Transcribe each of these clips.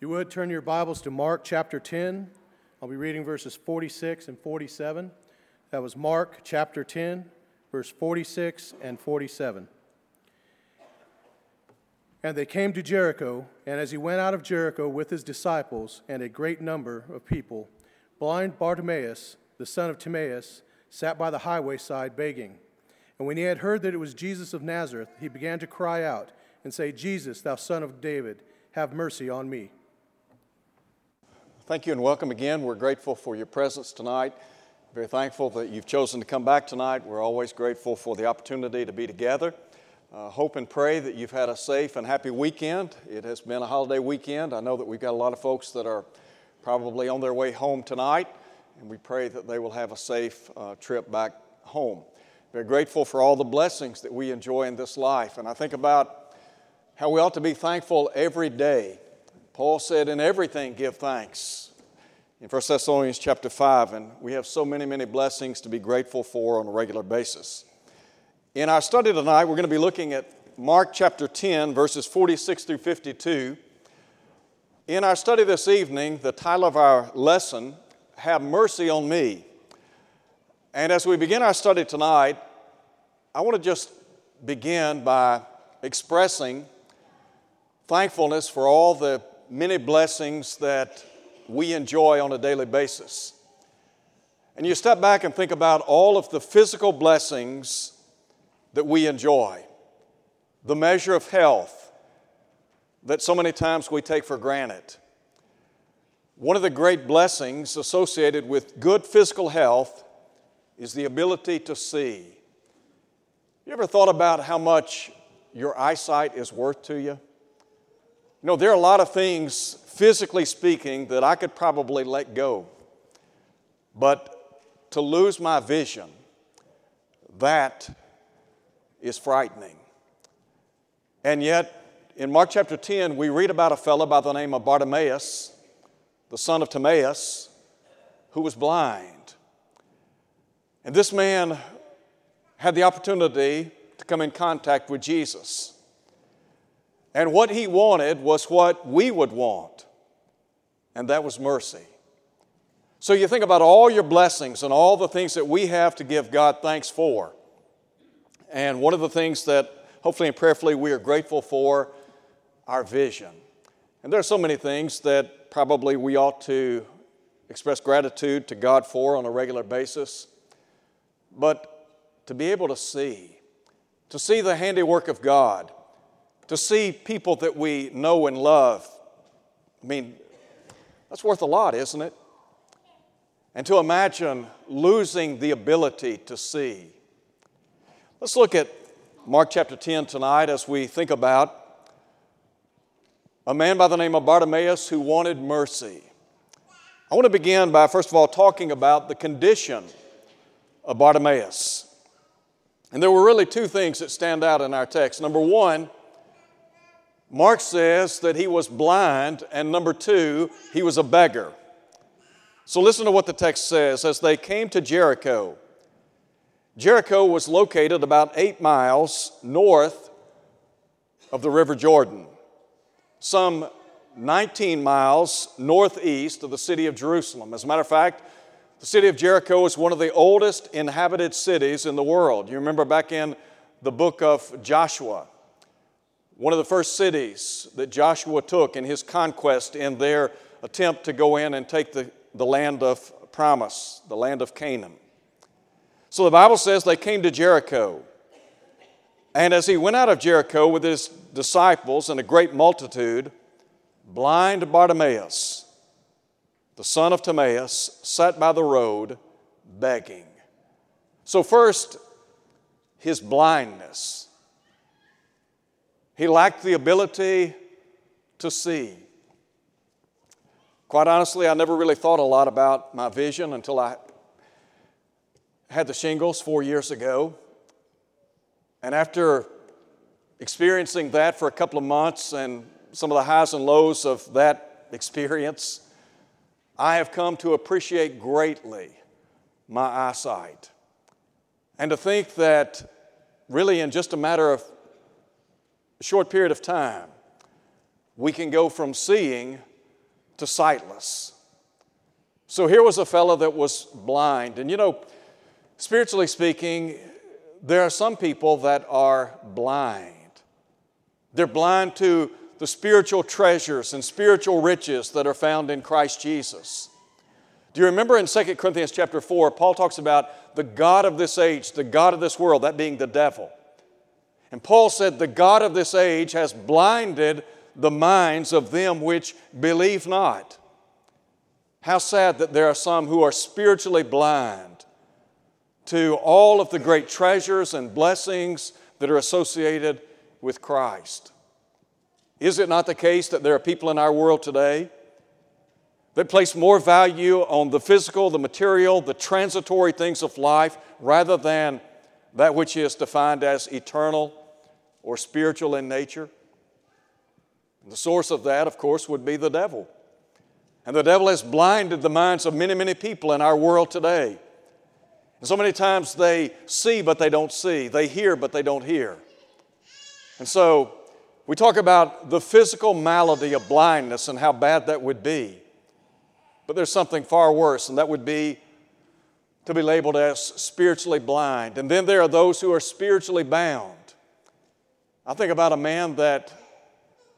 You would, turn your Bibles to Mark chapter 10. I'll be reading verses 46 and 47. That was Mark chapter 10, verse 46 and 47. And they came to Jericho, and as he went out of Jericho with his disciples and a great number of people, blind Bartimaeus, the son of Timaeus, sat by the highway side begging. And when he had heard that it was Jesus of Nazareth, he began to cry out and say, Jesus, thou son of David, have mercy on me. Thank you and welcome again. We're grateful for your presence tonight. Very thankful that you've chosen to come back tonight. We're always grateful for the opportunity to be together. Uh, hope and pray that you've had a safe and happy weekend. It has been a holiday weekend. I know that we've got a lot of folks that are probably on their way home tonight, and we pray that they will have a safe uh, trip back home. Very grateful for all the blessings that we enjoy in this life. And I think about how we ought to be thankful every day. Paul said, In everything give thanks. In 1 Thessalonians chapter 5, and we have so many, many blessings to be grateful for on a regular basis. In our study tonight, we're going to be looking at Mark chapter 10, verses 46 through 52. In our study this evening, the title of our lesson, Have Mercy on Me. And as we begin our study tonight, I want to just begin by expressing thankfulness for all the many blessings that we enjoy on a daily basis. And you step back and think about all of the physical blessings that we enjoy, the measure of health that so many times we take for granted. One of the great blessings associated with good physical health is the ability to see. You ever thought about how much your eyesight is worth to you? You know, there are a lot of things, physically speaking, that I could probably let go. But to lose my vision, that is frightening. And yet, in Mark chapter 10, we read about a fellow by the name of Bartimaeus, the son of Timaeus, who was blind. And this man had the opportunity to come in contact with Jesus. And what he wanted was what we would want, and that was mercy. So you think about all your blessings and all the things that we have to give God thanks for. And one of the things that hopefully and prayerfully we are grateful for, our vision. And there are so many things that probably we ought to express gratitude to God for on a regular basis. But to be able to see, to see the handiwork of God, to see people that we know and love, I mean, that's worth a lot, isn't it? And to imagine losing the ability to see. Let's look at Mark chapter 10 tonight as we think about a man by the name of Bartimaeus who wanted mercy. I want to begin by, first of all, talking about the condition of Bartimaeus. And there were really two things that stand out in our text. Number one, Mark says that he was blind, and number two, he was a beggar. So listen to what the text says. As they came to Jericho, Jericho was located about eight miles north of the River Jordan, some 19 miles northeast of the city of Jerusalem. As a matter of fact, the city of Jericho is one of the oldest inhabited cities in the world. You remember back in the book of Joshua, one of the first cities that Joshua took in his conquest in their attempt to go in and take the, the land of promise, the land of Canaan. So the Bible says they came to Jericho. And as he went out of Jericho with his disciples and a great multitude, blind Bartimaeus, the son of Timaeus, sat by the road begging. So, first, his blindness. He lacked the ability to see. Quite honestly, I never really thought a lot about my vision until I had the shingles four years ago. And after experiencing that for a couple of months and some of the highs and lows of that experience, I have come to appreciate greatly my eyesight. And to think that really in just a matter of a short period of time, we can go from seeing to sightless. So here was a fellow that was blind. And you know, spiritually speaking, there are some people that are blind. They're blind to the spiritual treasures and spiritual riches that are found in Christ Jesus. Do you remember in 2 Corinthians chapter 4, Paul talks about the God of this age, the God of this world, that being the devil. And Paul said, The God of this age has blinded the minds of them which believe not. How sad that there are some who are spiritually blind to all of the great treasures and blessings that are associated with Christ. Is it not the case that there are people in our world today that place more value on the physical, the material, the transitory things of life rather than that which is defined as eternal or spiritual in nature? The source of that, of course, would be the devil. And the devil has blinded the minds of many, many people in our world today. And so many times they see, but they don't see. They hear, but they don't hear. And so we talk about the physical malady of blindness and how bad that would be. But there's something far worse, and that would be to be labeled as spiritually blind. And then there are those who are spiritually bound. I think about a man that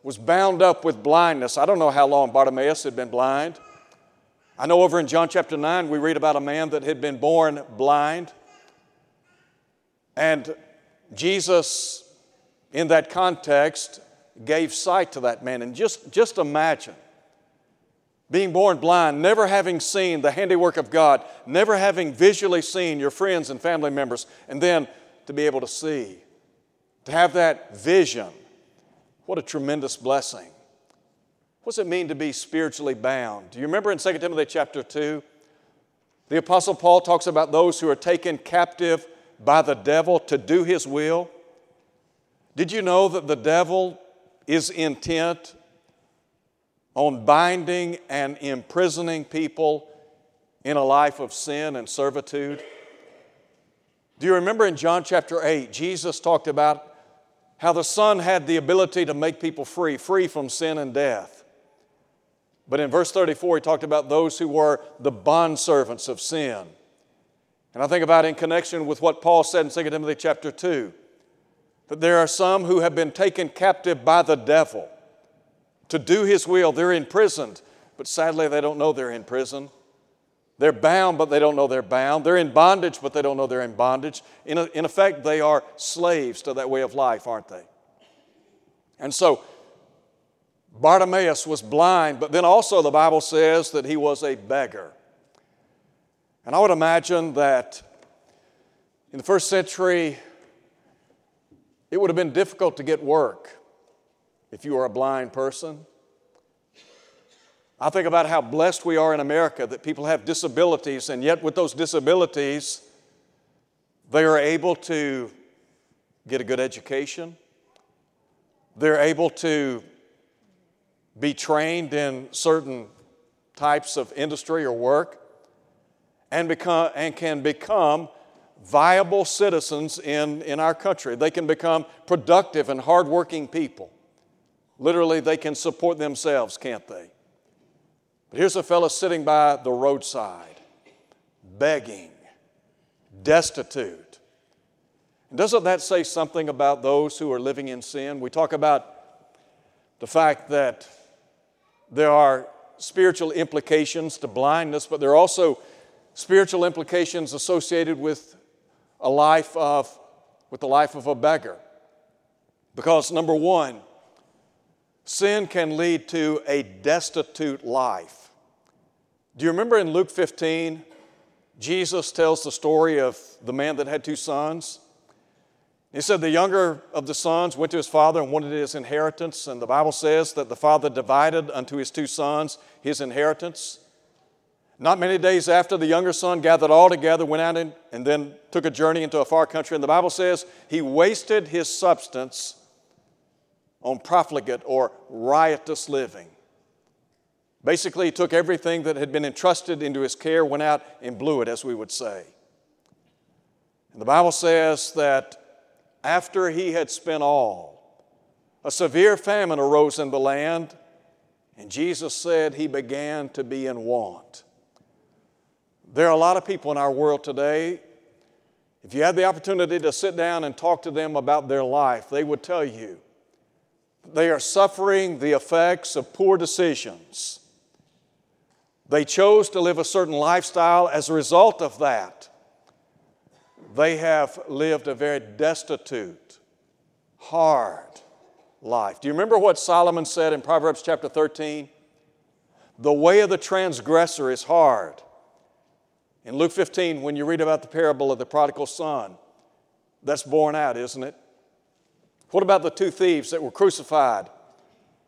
was bound up with blindness. I don't know how long Bartimaeus had been blind. I know over in John chapter 9, we read about a man that had been born blind. And Jesus in that context, gave sight to that man. And just, just imagine being born blind, never having seen the handiwork of God, never having visually seen your friends and family members, and then to be able to see, to have that vision. What a tremendous blessing. What does it mean to be spiritually bound? Do you remember in 2 Timothy chapter 2? The Apostle Paul talks about those who are taken captive by the devil to do his will. Did you know that the devil is intent on binding and imprisoning people in a life of sin and servitude? Do you remember in John chapter 8, Jesus talked about how the Son had the ability to make people free, free from sin and death. But in verse 34, he talked about those who were the bondservants of sin. And I think about in connection with what Paul said in 2 Timothy chapter 2 that there are some who have been taken captive by the devil to do his will. They're imprisoned, but sadly, they don't know they're in prison. They're bound, but they don't know they're bound. They're in bondage, but they don't know they're in bondage. In, a, in effect, they are slaves to that way of life, aren't they? And so, Bartimaeus was blind, but then also the Bible says that he was a beggar. And I would imagine that in the first century, it would have been difficult to get work if you were a blind person. I think about how blessed we are in America that people have disabilities, and yet with those disabilities, they are able to get a good education. They're able to be trained in certain types of industry or work and, become, and can become viable citizens in, in our country. They can become productive and hardworking people. Literally, they can support themselves, can't they? But here's a fellow sitting by the roadside, begging, destitute. And doesn't that say something about those who are living in sin? We talk about the fact that there are spiritual implications to blindness, but there are also spiritual implications associated with a life of, with the life of a beggar. Because number one, sin can lead to a destitute life. Do you remember in Luke 15, Jesus tells the story of the man that had two sons? He said the younger of the sons went to his father and wanted his inheritance, and the Bible says that the father divided unto his two sons his inheritance. Not many days after, the younger son gathered all together, went out and, and then took a journey into a far country. And the Bible says he wasted his substance on profligate or riotous living. Basically, he took everything that had been entrusted into his care, went out and blew it, as we would say. And the Bible says that after he had spent all, a severe famine arose in the land And Jesus said he began to be in want. There are a lot of people in our world today. If you had the opportunity to sit down and talk to them about their life, they would tell you they are suffering the effects of poor decisions. They chose to live a certain lifestyle. As a result of that, they have lived a very destitute, hard life. Do you remember what Solomon said in Proverbs chapter 13? The way of the transgressor is hard. In Luke 15, when you read about the parable of the prodigal son, that's borne out, isn't it? What about the two thieves that were crucified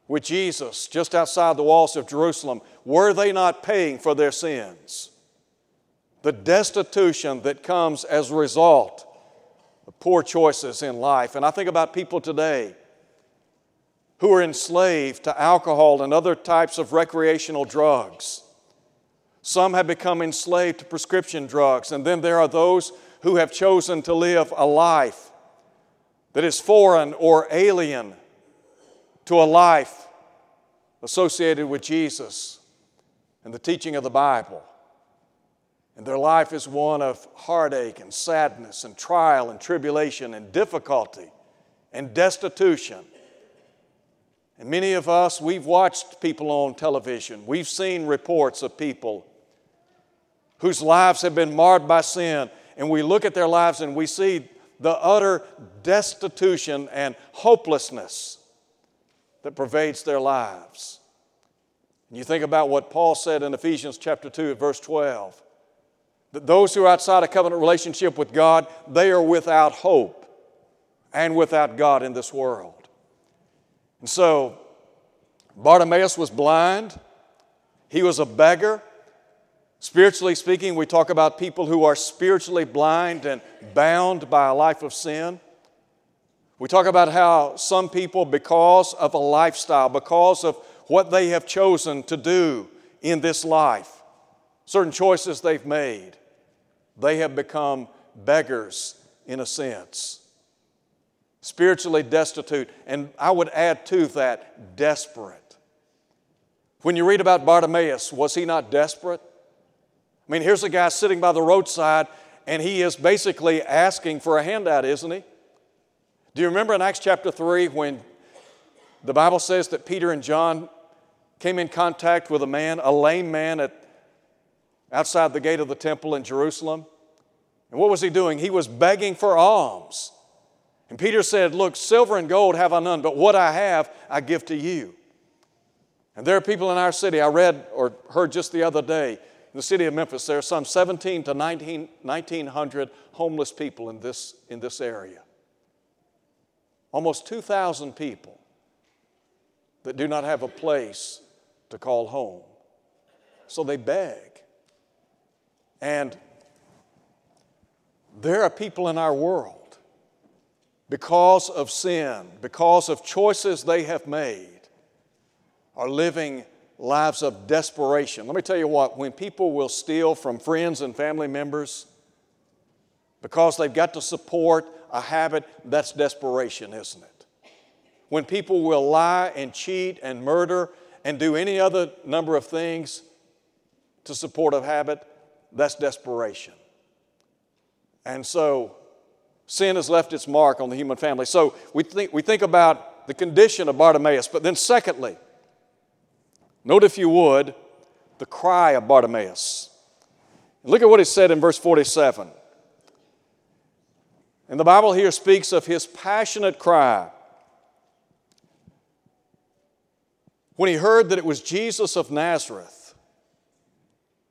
with Jesus just outside the walls of Jerusalem? Were they not paying for their sins? The destitution that comes as a result of poor choices in life. And I think about people today who are enslaved to alcohol and other types of recreational drugs. Some have become enslaved to prescription drugs, and then there are those who have chosen to live a life that is foreign or alien to a life associated with Jesus and the teaching of the Bible. And their life is one of heartache and sadness and trial and tribulation and difficulty and destitution. And many of us, we've watched people on television. We've seen reports of people whose lives have been marred by sin. And we look at their lives and we see the utter destitution and hopelessness that pervades their lives. And you think about what Paul said in Ephesians chapter 2, verse 12 that those who are outside a covenant relationship with God, they are without hope and without God in this world. And so, Bartimaeus was blind, he was a beggar. Spiritually speaking, we talk about people who are spiritually blind and bound by a life of sin. We talk about how some people, because of a lifestyle, because of what they have chosen to do in this life, certain choices they've made, they have become beggars in a sense. Spiritually destitute, and I would add to that, desperate. When you read about Bartimaeus, was he not desperate? I mean, here's a guy sitting by the roadside, and he is basically asking for a handout, isn't he? Do you remember in Acts chapter 3 when the Bible says that Peter and John came in contact with a man, a lame man, at, outside the gate of the temple in Jerusalem? And what was he doing? He was begging for alms. And Peter said, Look, silver and gold have I none, but what I have I give to you. And there are people in our city, I read or heard just the other day, in the city of Memphis, there are some 17 to 19, 1,900 homeless people in this, in this area. Almost 2,000 people that do not have a place to call home. So they beg. And there are people in our world, because of sin, because of choices they have made, are living lives of desperation. Let me tell you what, when people will steal from friends and family members because they've got to support a habit, that's desperation, isn't it? When people will lie and cheat and murder and do any other number of things to support a habit, that's desperation. And so, sin has left its mark on the human family. So, we think, we think about the condition of Bartimaeus, but then, secondly, Note, if you would, the cry of Bartimaeus. Look at what he said in verse 47. And the Bible here speaks of his passionate cry. When he heard that it was Jesus of Nazareth,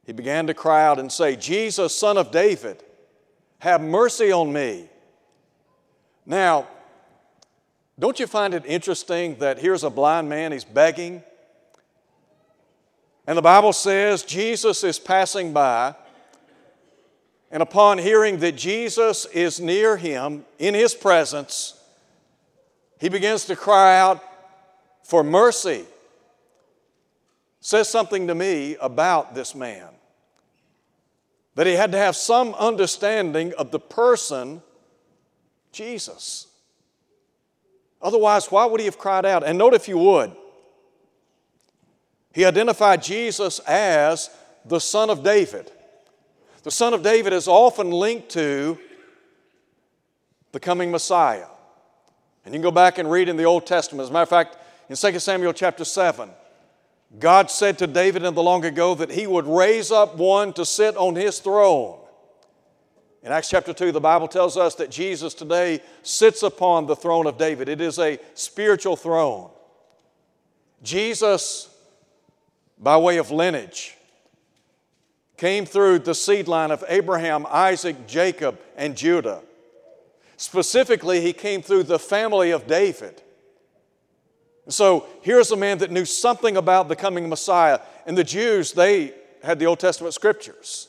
he began to cry out and say, Jesus, son of David, have mercy on me. Now, don't you find it interesting that here's a blind man, he's begging, and the Bible says Jesus is passing by, and upon hearing that Jesus is near him in his presence, he begins to cry out for mercy. Says something to me about this man that he had to have some understanding of the person Jesus. Otherwise, why would he have cried out? And note if you would, He identified Jesus as the Son of David. The Son of David is often linked to the coming Messiah. And you can go back and read in the Old Testament. As a matter of fact, in 2 Samuel chapter 7, God said to David in the long ago that he would raise up one to sit on his throne. In Acts chapter 2, the Bible tells us that Jesus today sits upon the throne of David. It is a spiritual throne. Jesus, by way of lineage, came through the seed line of Abraham, Isaac, Jacob, and Judah. Specifically, he came through the family of David. So here's a man that knew something about the coming Messiah. And the Jews, they had the Old Testament scriptures.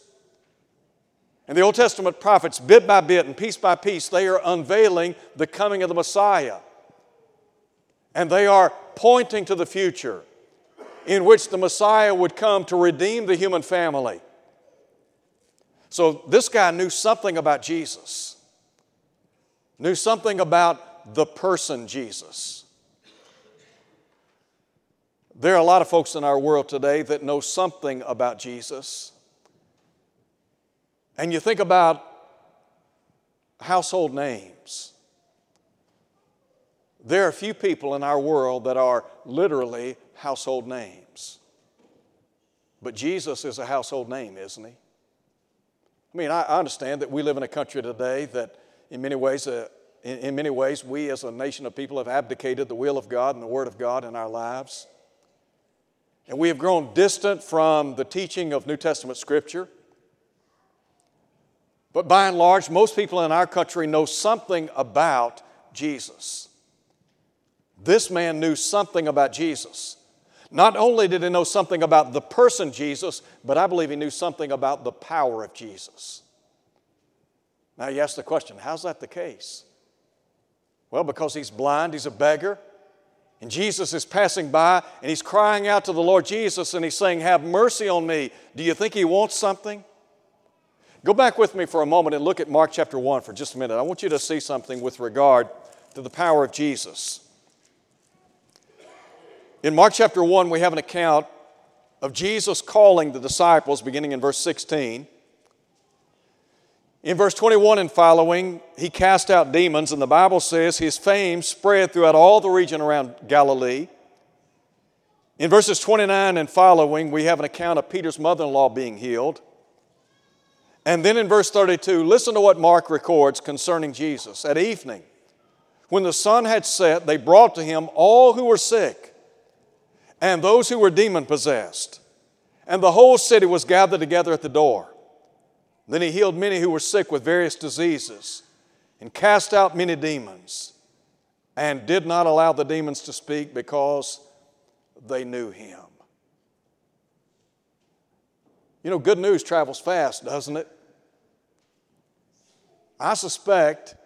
And the Old Testament prophets, bit by bit and piece by piece, they are unveiling the coming of the Messiah. And they are pointing to the future in which the Messiah would come to redeem the human family. So this guy knew something about Jesus knew something about the person Jesus. There are a lot of folks in our world today that know something about Jesus. And you think about household names. There are few people in our world that are literally household names. But Jesus is a household name, isn't he? I mean, I understand that we live in a country today that in many ways, uh, in, in many ways, we as a nation of people have abdicated the will of God and the Word of God in our lives. And we have grown distant from the teaching of New Testament Scripture. But by and large, most people in our country know something about Jesus. This man knew something about Jesus. Not only did he know something about the person Jesus, but I believe he knew something about the power of Jesus. Now you ask the question how's that the case? Well, because he's blind, he's a beggar, and Jesus is passing by and he's crying out to the Lord Jesus and he's saying, Have mercy on me. Do you think he wants something? Go back with me for a moment and look at Mark chapter 1 for just a minute. I want you to see something with regard to the power of Jesus. In Mark chapter 1, we have an account of Jesus calling the disciples, beginning in verse 16. In verse 21 and following, he cast out demons, and the Bible says his fame spread throughout all the region around Galilee. In verses 29 and following, we have an account of Peter's mother in law being healed. And then in verse 32, listen to what Mark records concerning Jesus. At evening, when the sun had set, they brought to him all who were sick and those who were demon possessed. And the whole city was gathered together at the door. Then he healed many who were sick with various diseases and cast out many demons and did not allow the demons to speak because they knew him. You know, good news travels fast, doesn't it? I suspect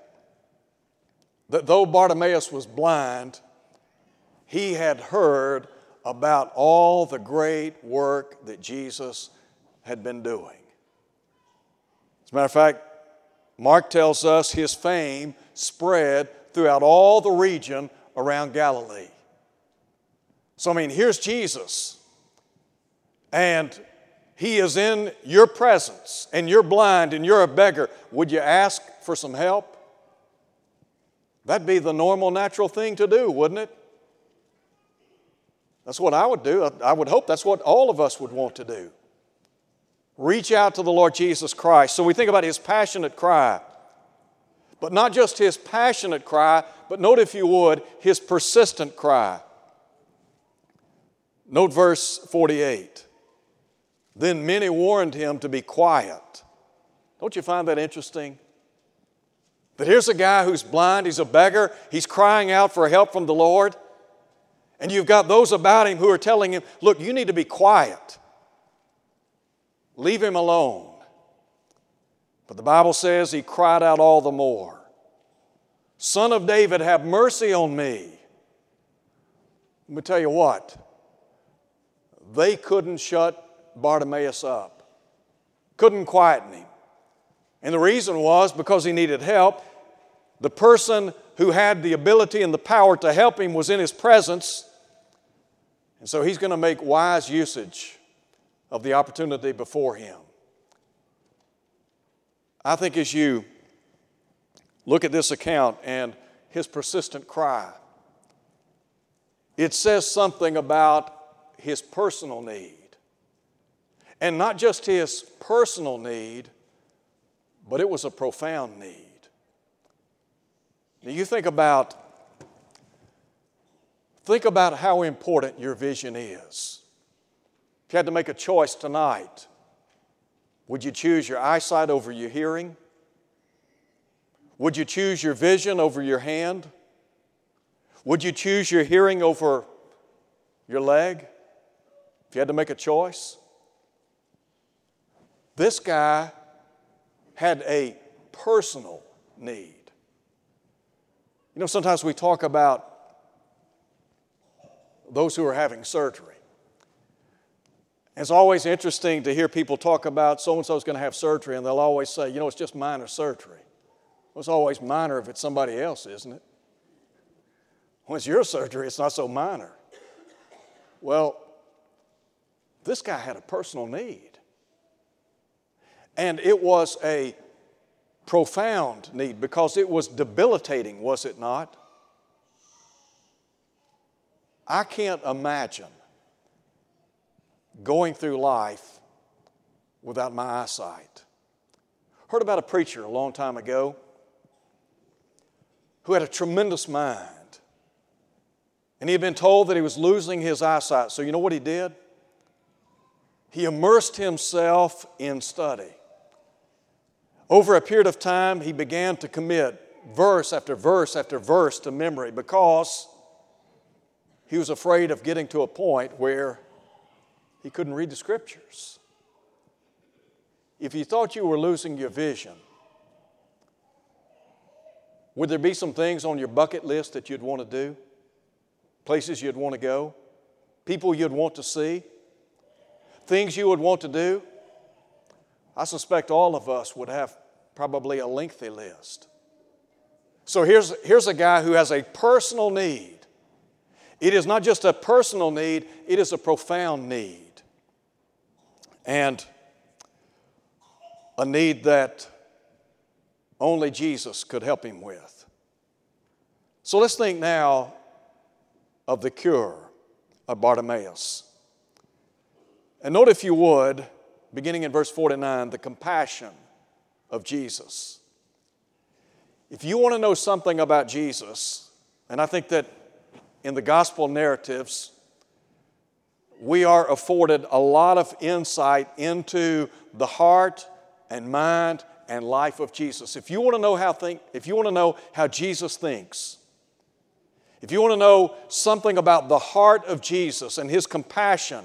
that though Bartimaeus was blind, he had heard about all the great work that Jesus had been doing. As a matter of fact, Mark tells us his fame spread throughout all the region around Galilee. So, I mean, here's Jesus, and he is in your presence, and you're blind and you're a beggar. Would you ask for some help? That'd be the normal, natural thing to do, wouldn't it? That's what I would do. I would hope that's what all of us would want to do. Reach out to the Lord Jesus Christ. So we think about his passionate cry. But not just his passionate cry, but note, if you would, his persistent cry. Note verse 48. Then many warned him to be quiet. Don't you find that interesting? That here's a guy who's blind, he's a beggar, he's crying out for help from the Lord. And you've got those about him who are telling him, Look, you need to be quiet. Leave him alone. But the Bible says he cried out all the more Son of David, have mercy on me. Let me tell you what, they couldn't shut Bartimaeus up, couldn't quieten him. And the reason was because he needed help. The person who had the ability and the power to help him was in his presence. And so he's going to make wise usage of the opportunity before him. I think as you look at this account and his persistent cry, it says something about his personal need. And not just his personal need, but it was a profound need. Now you think about think about how important your vision is. If you had to make a choice tonight, would you choose your eyesight over your hearing? Would you choose your vision over your hand? Would you choose your hearing over your leg? If you had to make a choice? This guy had a personal need. You know, sometimes we talk about those who are having surgery. It's always interesting to hear people talk about so and so is going to have surgery, and they'll always say, you know, it's just minor surgery. Well, it's always minor if it's somebody else, isn't it? When it's your surgery, it's not so minor. Well, this guy had a personal need. And it was a profound need because it was debilitating, was it not? I can't imagine going through life without my eyesight. Heard about a preacher a long time ago who had a tremendous mind. And he had been told that he was losing his eyesight. So, you know what he did? He immersed himself in study. Over a period of time, he began to commit verse after verse after verse to memory because he was afraid of getting to a point where he couldn't read the scriptures. If you thought you were losing your vision, would there be some things on your bucket list that you'd want to do? Places you'd want to go? People you'd want to see? Things you would want to do? I suspect all of us would have probably a lengthy list. So here's, here's a guy who has a personal need. It is not just a personal need, it is a profound need. And a need that only Jesus could help him with. So let's think now of the cure of Bartimaeus. And note, if you would, beginning in verse 49, the compassion of Jesus. If you want to know something about Jesus, and I think that in the gospel narratives, we are afforded a lot of insight into the heart and mind and life of Jesus. If you want to know how think, if you want to know how Jesus thinks, if you want to know something about the heart of Jesus and his compassion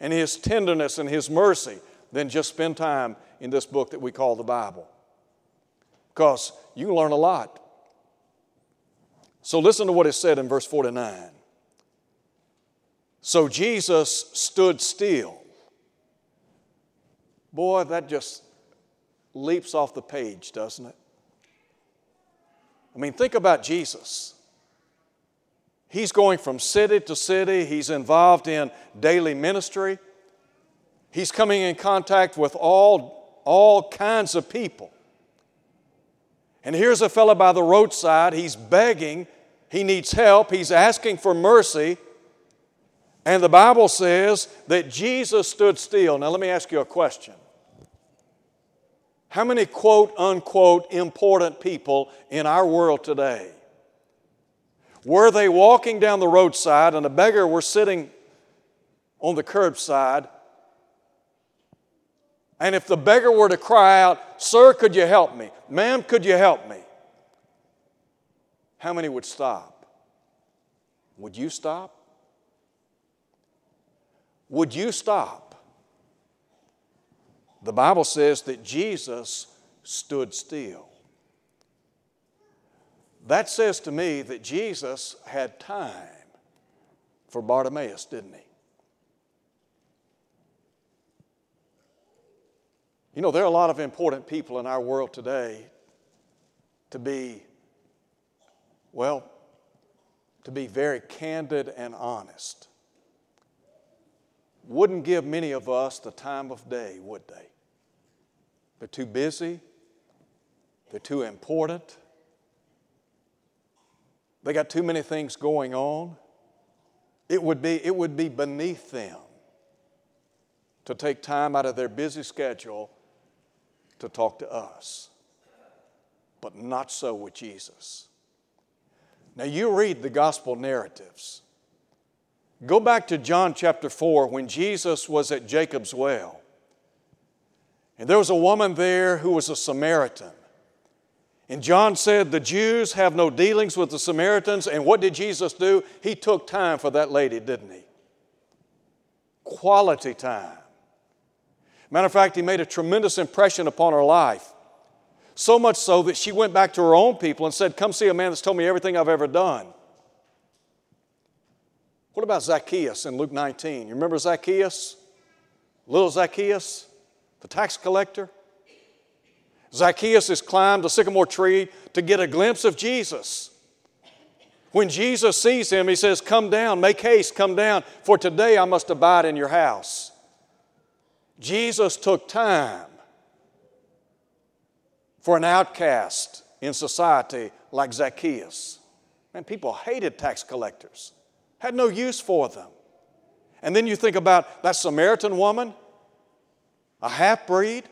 and his tenderness and his mercy, then just spend time in this book that we call the Bible. Because you learn a lot. So listen to what is said in verse 49. So Jesus stood still. Boy, that just leaps off the page, doesn't it? I mean, think about Jesus. He's going from city to city, he's involved in daily ministry, he's coming in contact with all, all kinds of people. And here's a fellow by the roadside, he's begging, he needs help, he's asking for mercy. And the Bible says that Jesus stood still. Now, let me ask you a question. How many quote unquote important people in our world today were they walking down the roadside and a beggar were sitting on the curbside? And if the beggar were to cry out, Sir, could you help me? Ma'am, could you help me? How many would stop? Would you stop? Would you stop? The Bible says that Jesus stood still. That says to me that Jesus had time for Bartimaeus, didn't he? You know, there are a lot of important people in our world today to be, well, to be very candid and honest. wouldn't give many of us the time of day, would they? They're too busy, they're too important, they got too many things going on. It would be, it would be beneath them to take time out of their busy schedule to talk to us. But not so with Jesus. Now, you read the gospel narratives. Go back to John chapter 4 when Jesus was at Jacob's well. And there was a woman there who was a Samaritan. And John said, The Jews have no dealings with the Samaritans. And what did Jesus do? He took time for that lady, didn't he? Quality time. Matter of fact, he made a tremendous impression upon her life. So much so that she went back to her own people and said, Come see a man that's told me everything I've ever done. What about Zacchaeus in Luke 19? You remember Zacchaeus? Little Zacchaeus, the tax collector? Zacchaeus has climbed a sycamore tree to get a glimpse of Jesus. When Jesus sees him, he says, Come down, make haste, come down, for today I must abide in your house. Jesus took time for an outcast in society like Zacchaeus. Man, people hated tax collectors, had no use for them. And then you think about that Samaritan woman, a half breed,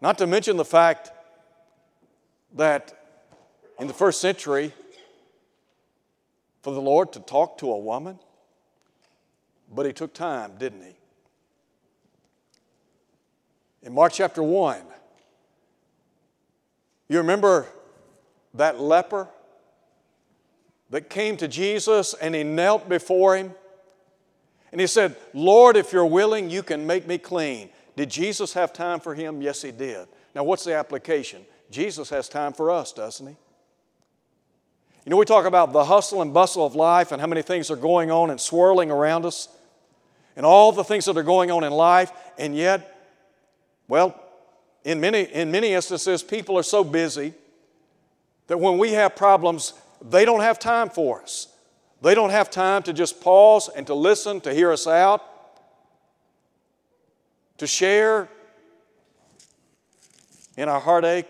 not to mention the fact that in the first century, for the Lord to talk to a woman, but he took time, didn't he? In Mark chapter 1, you remember that leper that came to Jesus and he knelt before him? And he said, Lord, if you're willing, you can make me clean. Did Jesus have time for him? Yes, he did. Now, what's the application? Jesus has time for us, doesn't he? You know, we talk about the hustle and bustle of life and how many things are going on and swirling around us and all the things that are going on in life, and yet well, in many, in many instances, people are so busy that when we have problems, they don't have time for us. They don't have time to just pause and to listen, to hear us out, to share in our heartache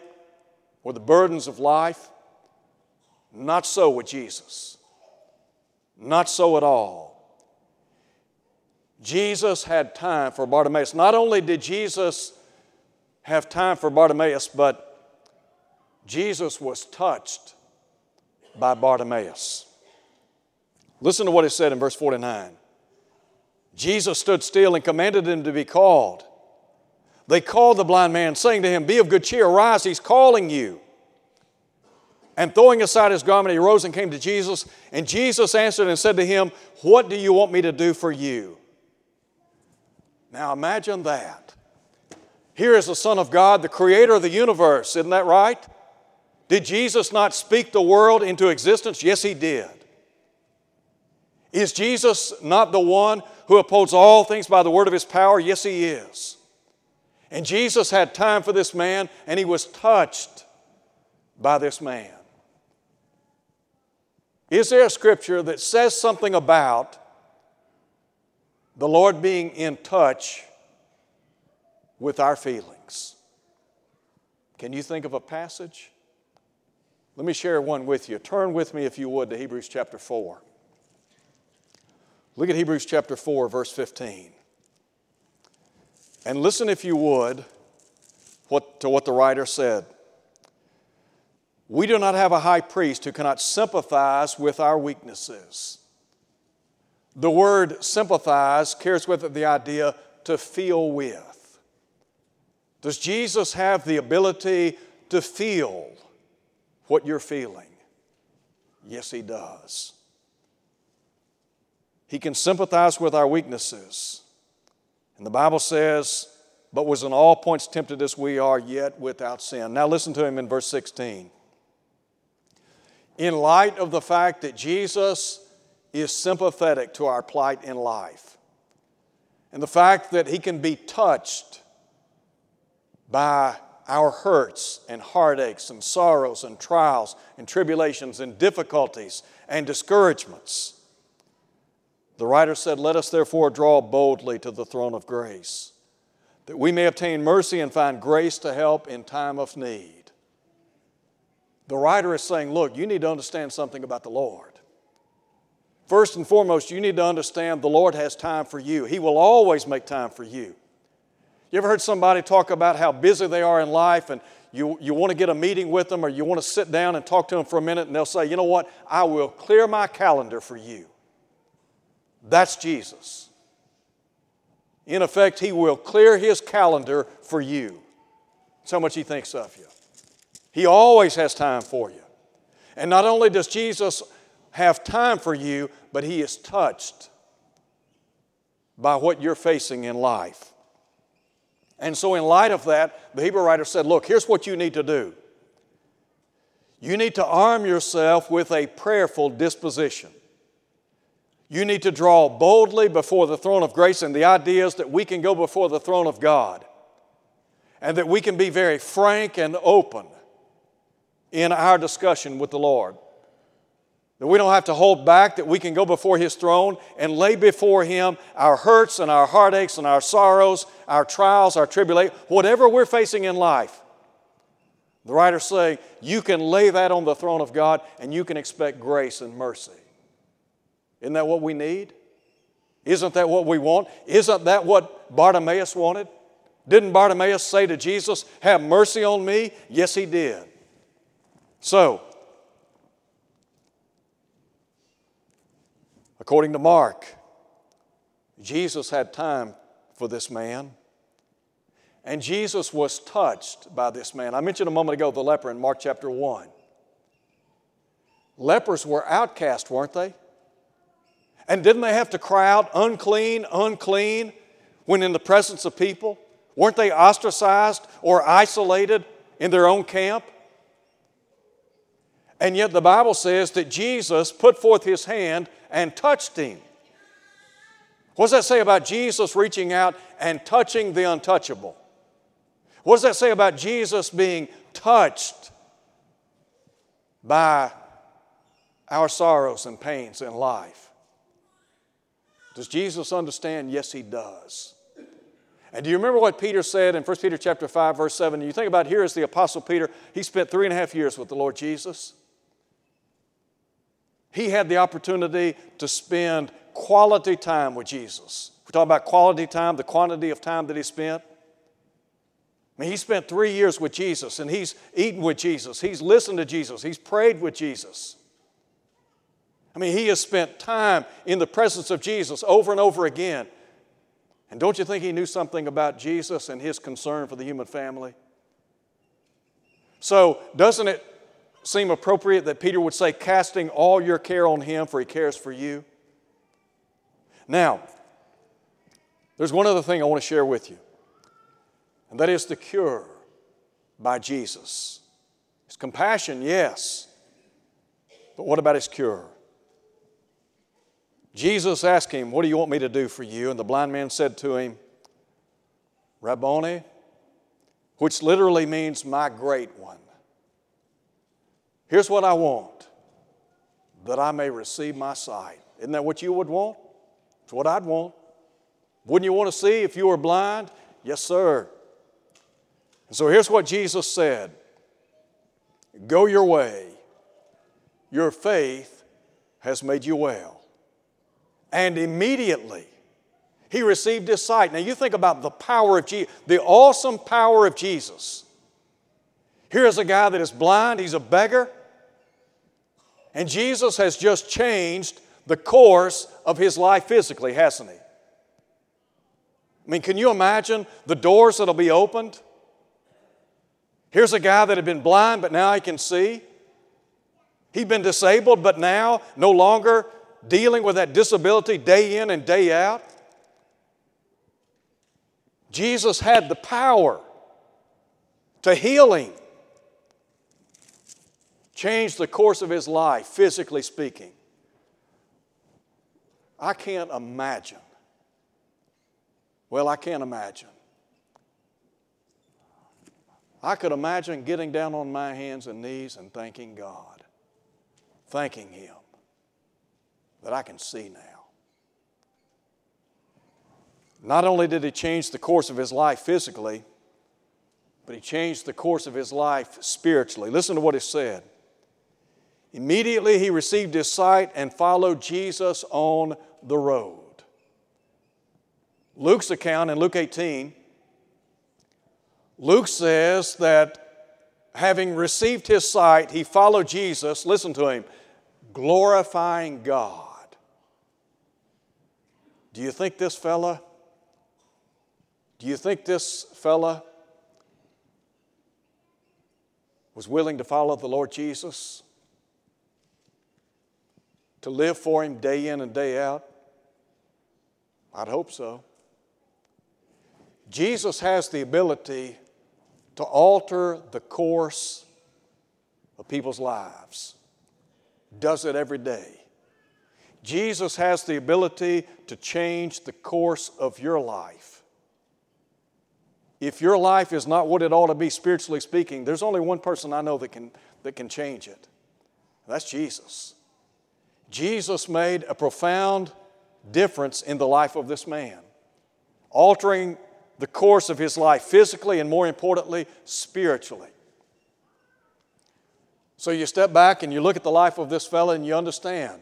or the burdens of life. Not so with Jesus. Not so at all. Jesus had time for Bartimaeus. Not only did Jesus have time for Bartimaeus, but Jesus was touched by Bartimaeus. Listen to what it said in verse 49. Jesus stood still and commanded him to be called. They called the blind man, saying to him, Be of good cheer, arise, he's calling you. And throwing aside his garment, he rose and came to Jesus. And Jesus answered and said to him, What do you want me to do for you? Now imagine that. Here is the Son of God, the creator of the universe. Isn't that right? Did Jesus not speak the world into existence? Yes, he did. Is Jesus not the one who upholds all things by the word of his power? Yes, he is. And Jesus had time for this man, and he was touched by this man. Is there a scripture that says something about the Lord being in touch with our feelings. Can you think of a passage? Let me share one with you. Turn with me, if you would, to Hebrews chapter 4. Look at Hebrews chapter 4, verse 15. And listen, if you would, what, to what the writer said. We do not have a high priest who cannot sympathize with our weaknesses. The word sympathize carries with it the idea to feel with. Does Jesus have the ability to feel what you're feeling? Yes, He does. He can sympathize with our weaknesses. And the Bible says, but was in all points tempted as we are, yet without sin. Now listen to him in verse 16. In light of the fact that Jesus is sympathetic to our plight in life, and the fact that he can be touched by our hurts and heartaches and sorrows and trials and tribulations and difficulties and discouragements. The writer said, Let us therefore draw boldly to the throne of grace, that we may obtain mercy and find grace to help in time of need. The writer is saying, Look, you need to understand something about the Lord. First and foremost, you need to understand the Lord has time for you. He will always make time for you. You ever heard somebody talk about how busy they are in life and you, you want to get a meeting with them or you want to sit down and talk to them for a minute and they'll say, you know what, I will clear my calendar for you. That's Jesus. In effect, He will clear His calendar for you. That's how much He thinks of you. He always has time for you. And not only does Jesus have time for you, but He is touched by what you're facing in life. And so, in light of that, the Hebrew writer said, Look, here's what you need to do. You need to arm yourself with a prayerful disposition. You need to draw boldly before the throne of grace, and the idea is that we can go before the throne of God and that we can be very frank and open in our discussion with the Lord. That we don't have to hold back, that we can go before His throne and lay before Him our hurts and our heartaches and our sorrows, our trials, our tribulations, whatever we're facing in life. The writer's saying you can lay that on the throne of God and you can expect grace and mercy. Isn't that what we need? Isn't that what we want? Isn't that what Bartimaeus wanted? Didn't Bartimaeus say to Jesus, Have mercy on me? Yes, he did. So, According to Mark, Jesus had time for this man. And Jesus was touched by this man. I mentioned a moment ago the leper in Mark chapter 1. Lepers were outcast, weren't they? And didn't they have to cry out, unclean, unclean, when in the presence of people? Weren't they ostracized or isolated in their own camp? And yet the Bible says that Jesus put forth his hand and touched him. What does that say about Jesus reaching out and touching the untouchable? What does that say about Jesus being touched by our sorrows and pains in life? Does Jesus understand? Yes, he does. And do you remember what Peter said in 1 Peter chapter 5, verse 7? You think about here is the Apostle Peter. He spent three and a half years with the Lord Jesus. He had the opportunity to spend quality time with Jesus. We're talking about quality time, the quantity of time that he spent. I mean, he spent three years with Jesus and he's eaten with Jesus, he's listened to Jesus, he's prayed with Jesus. I mean, he has spent time in the presence of Jesus over and over again. And don't you think he knew something about Jesus and his concern for the human family? So, doesn't it seem appropriate that Peter would say, casting all your care on him, for he cares for you? Now, there's one other thing I want to share with you, and that is the cure by Jesus. His compassion, yes, but what about his cure? Jesus asked him, What do you want me to do for you? And the blind man said to him, Rabboni, which literally means my great one. Here's what I want that I may receive my sight. Isn't that what you would want? It's what I'd want. Wouldn't you want to see if you were blind? Yes, sir. And so here's what Jesus said Go your way. Your faith has made you well. And immediately, he received his sight. Now, you think about the power of Jesus, the awesome power of Jesus. Here's a guy that is blind, he's a beggar. And Jesus has just changed the course of his life physically, hasn't he? I mean, can you imagine the doors that'll be opened? Here's a guy that had been blind, but now he can see. He'd been disabled, but now no longer dealing with that disability day in and day out. Jesus had the power to heal him changed the course of his life, physically speaking. I can't imagine. Well, I can't imagine. I could imagine getting down on my hands and knees and thanking God, thanking Him that I can see now. Not only did he change the course of his life physically, but he changed the course of his life spiritually. Listen to what he said. Immediately he received his sight and followed Jesus on the road. Luke's account in Luke 18, Luke says that having received his sight, he followed Jesus, listen to him, glorifying God. Do you think this fella, do you think this fella was willing to follow the Lord Jesus? To live for him day in and day out? I'd hope so. Jesus has the ability to alter the course of people's lives, does it every day. Jesus has the ability to change the course of your life. If your life is not what it ought to be spiritually speaking, there's only one person I know that can, that can change it. That's Jesus. Jesus made a profound difference in the life of this man, altering the course of his life physically and, more importantly, spiritually. So you step back and you look at the life of this fellow and you understand.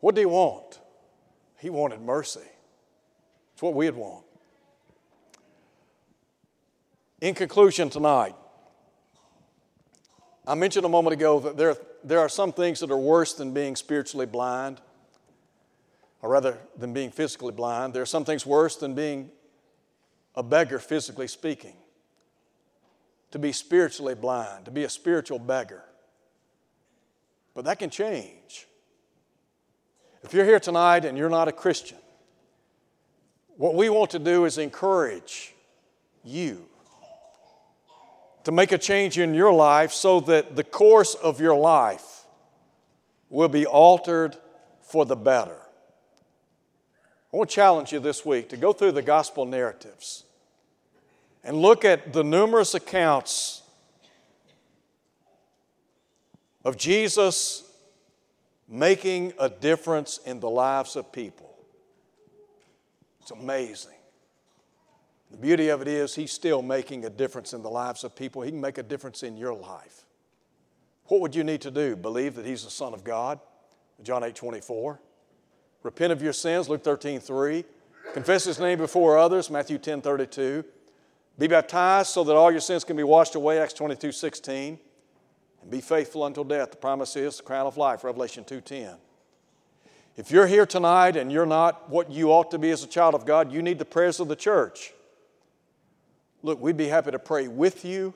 What did he want? He wanted mercy. It's what we'd want. In conclusion tonight, I mentioned a moment ago that there, there are some things that are worse than being spiritually blind or rather than being physically blind. There are some things worse than being a beggar, physically speaking. To be spiritually blind, to be a spiritual beggar. But that can change. If you're here tonight and you're not a Christian, what we want to do is encourage you to make a change in your life so that the course of your life will be altered for the better. I want to challenge you this week to go through the gospel narratives and look at the numerous accounts of Jesus making a difference in the lives of people. It's amazing. The beauty of it is, He's still making a difference in the lives of people. He can make a difference in your life. What would you need to do? Believe that He's the Son of God? John 8 24. Repent of your sins, Luke 13, 3. Confess his name before others, Matthew 10, 32. Be baptized so that all your sins can be washed away, Acts 22, 16. And be faithful until death. The promise is the crown of life, Revelation 2, 10. If you're here tonight and you're not what you ought to be as a child of God, you need the prayers of the church. Look, we'd be happy to pray with you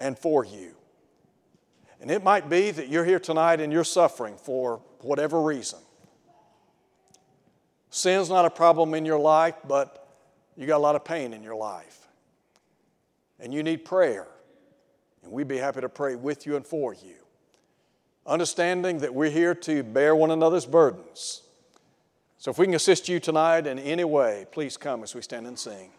and for you. And it might be that you're here tonight and you're suffering for whatever reason. Sin's not a problem in your life, but you got a lot of pain in your life. And you need prayer. And we'd be happy to pray with you and for you. Understanding that we're here to bear one another's burdens. So if we can assist you tonight in any way, please come as we stand and sing.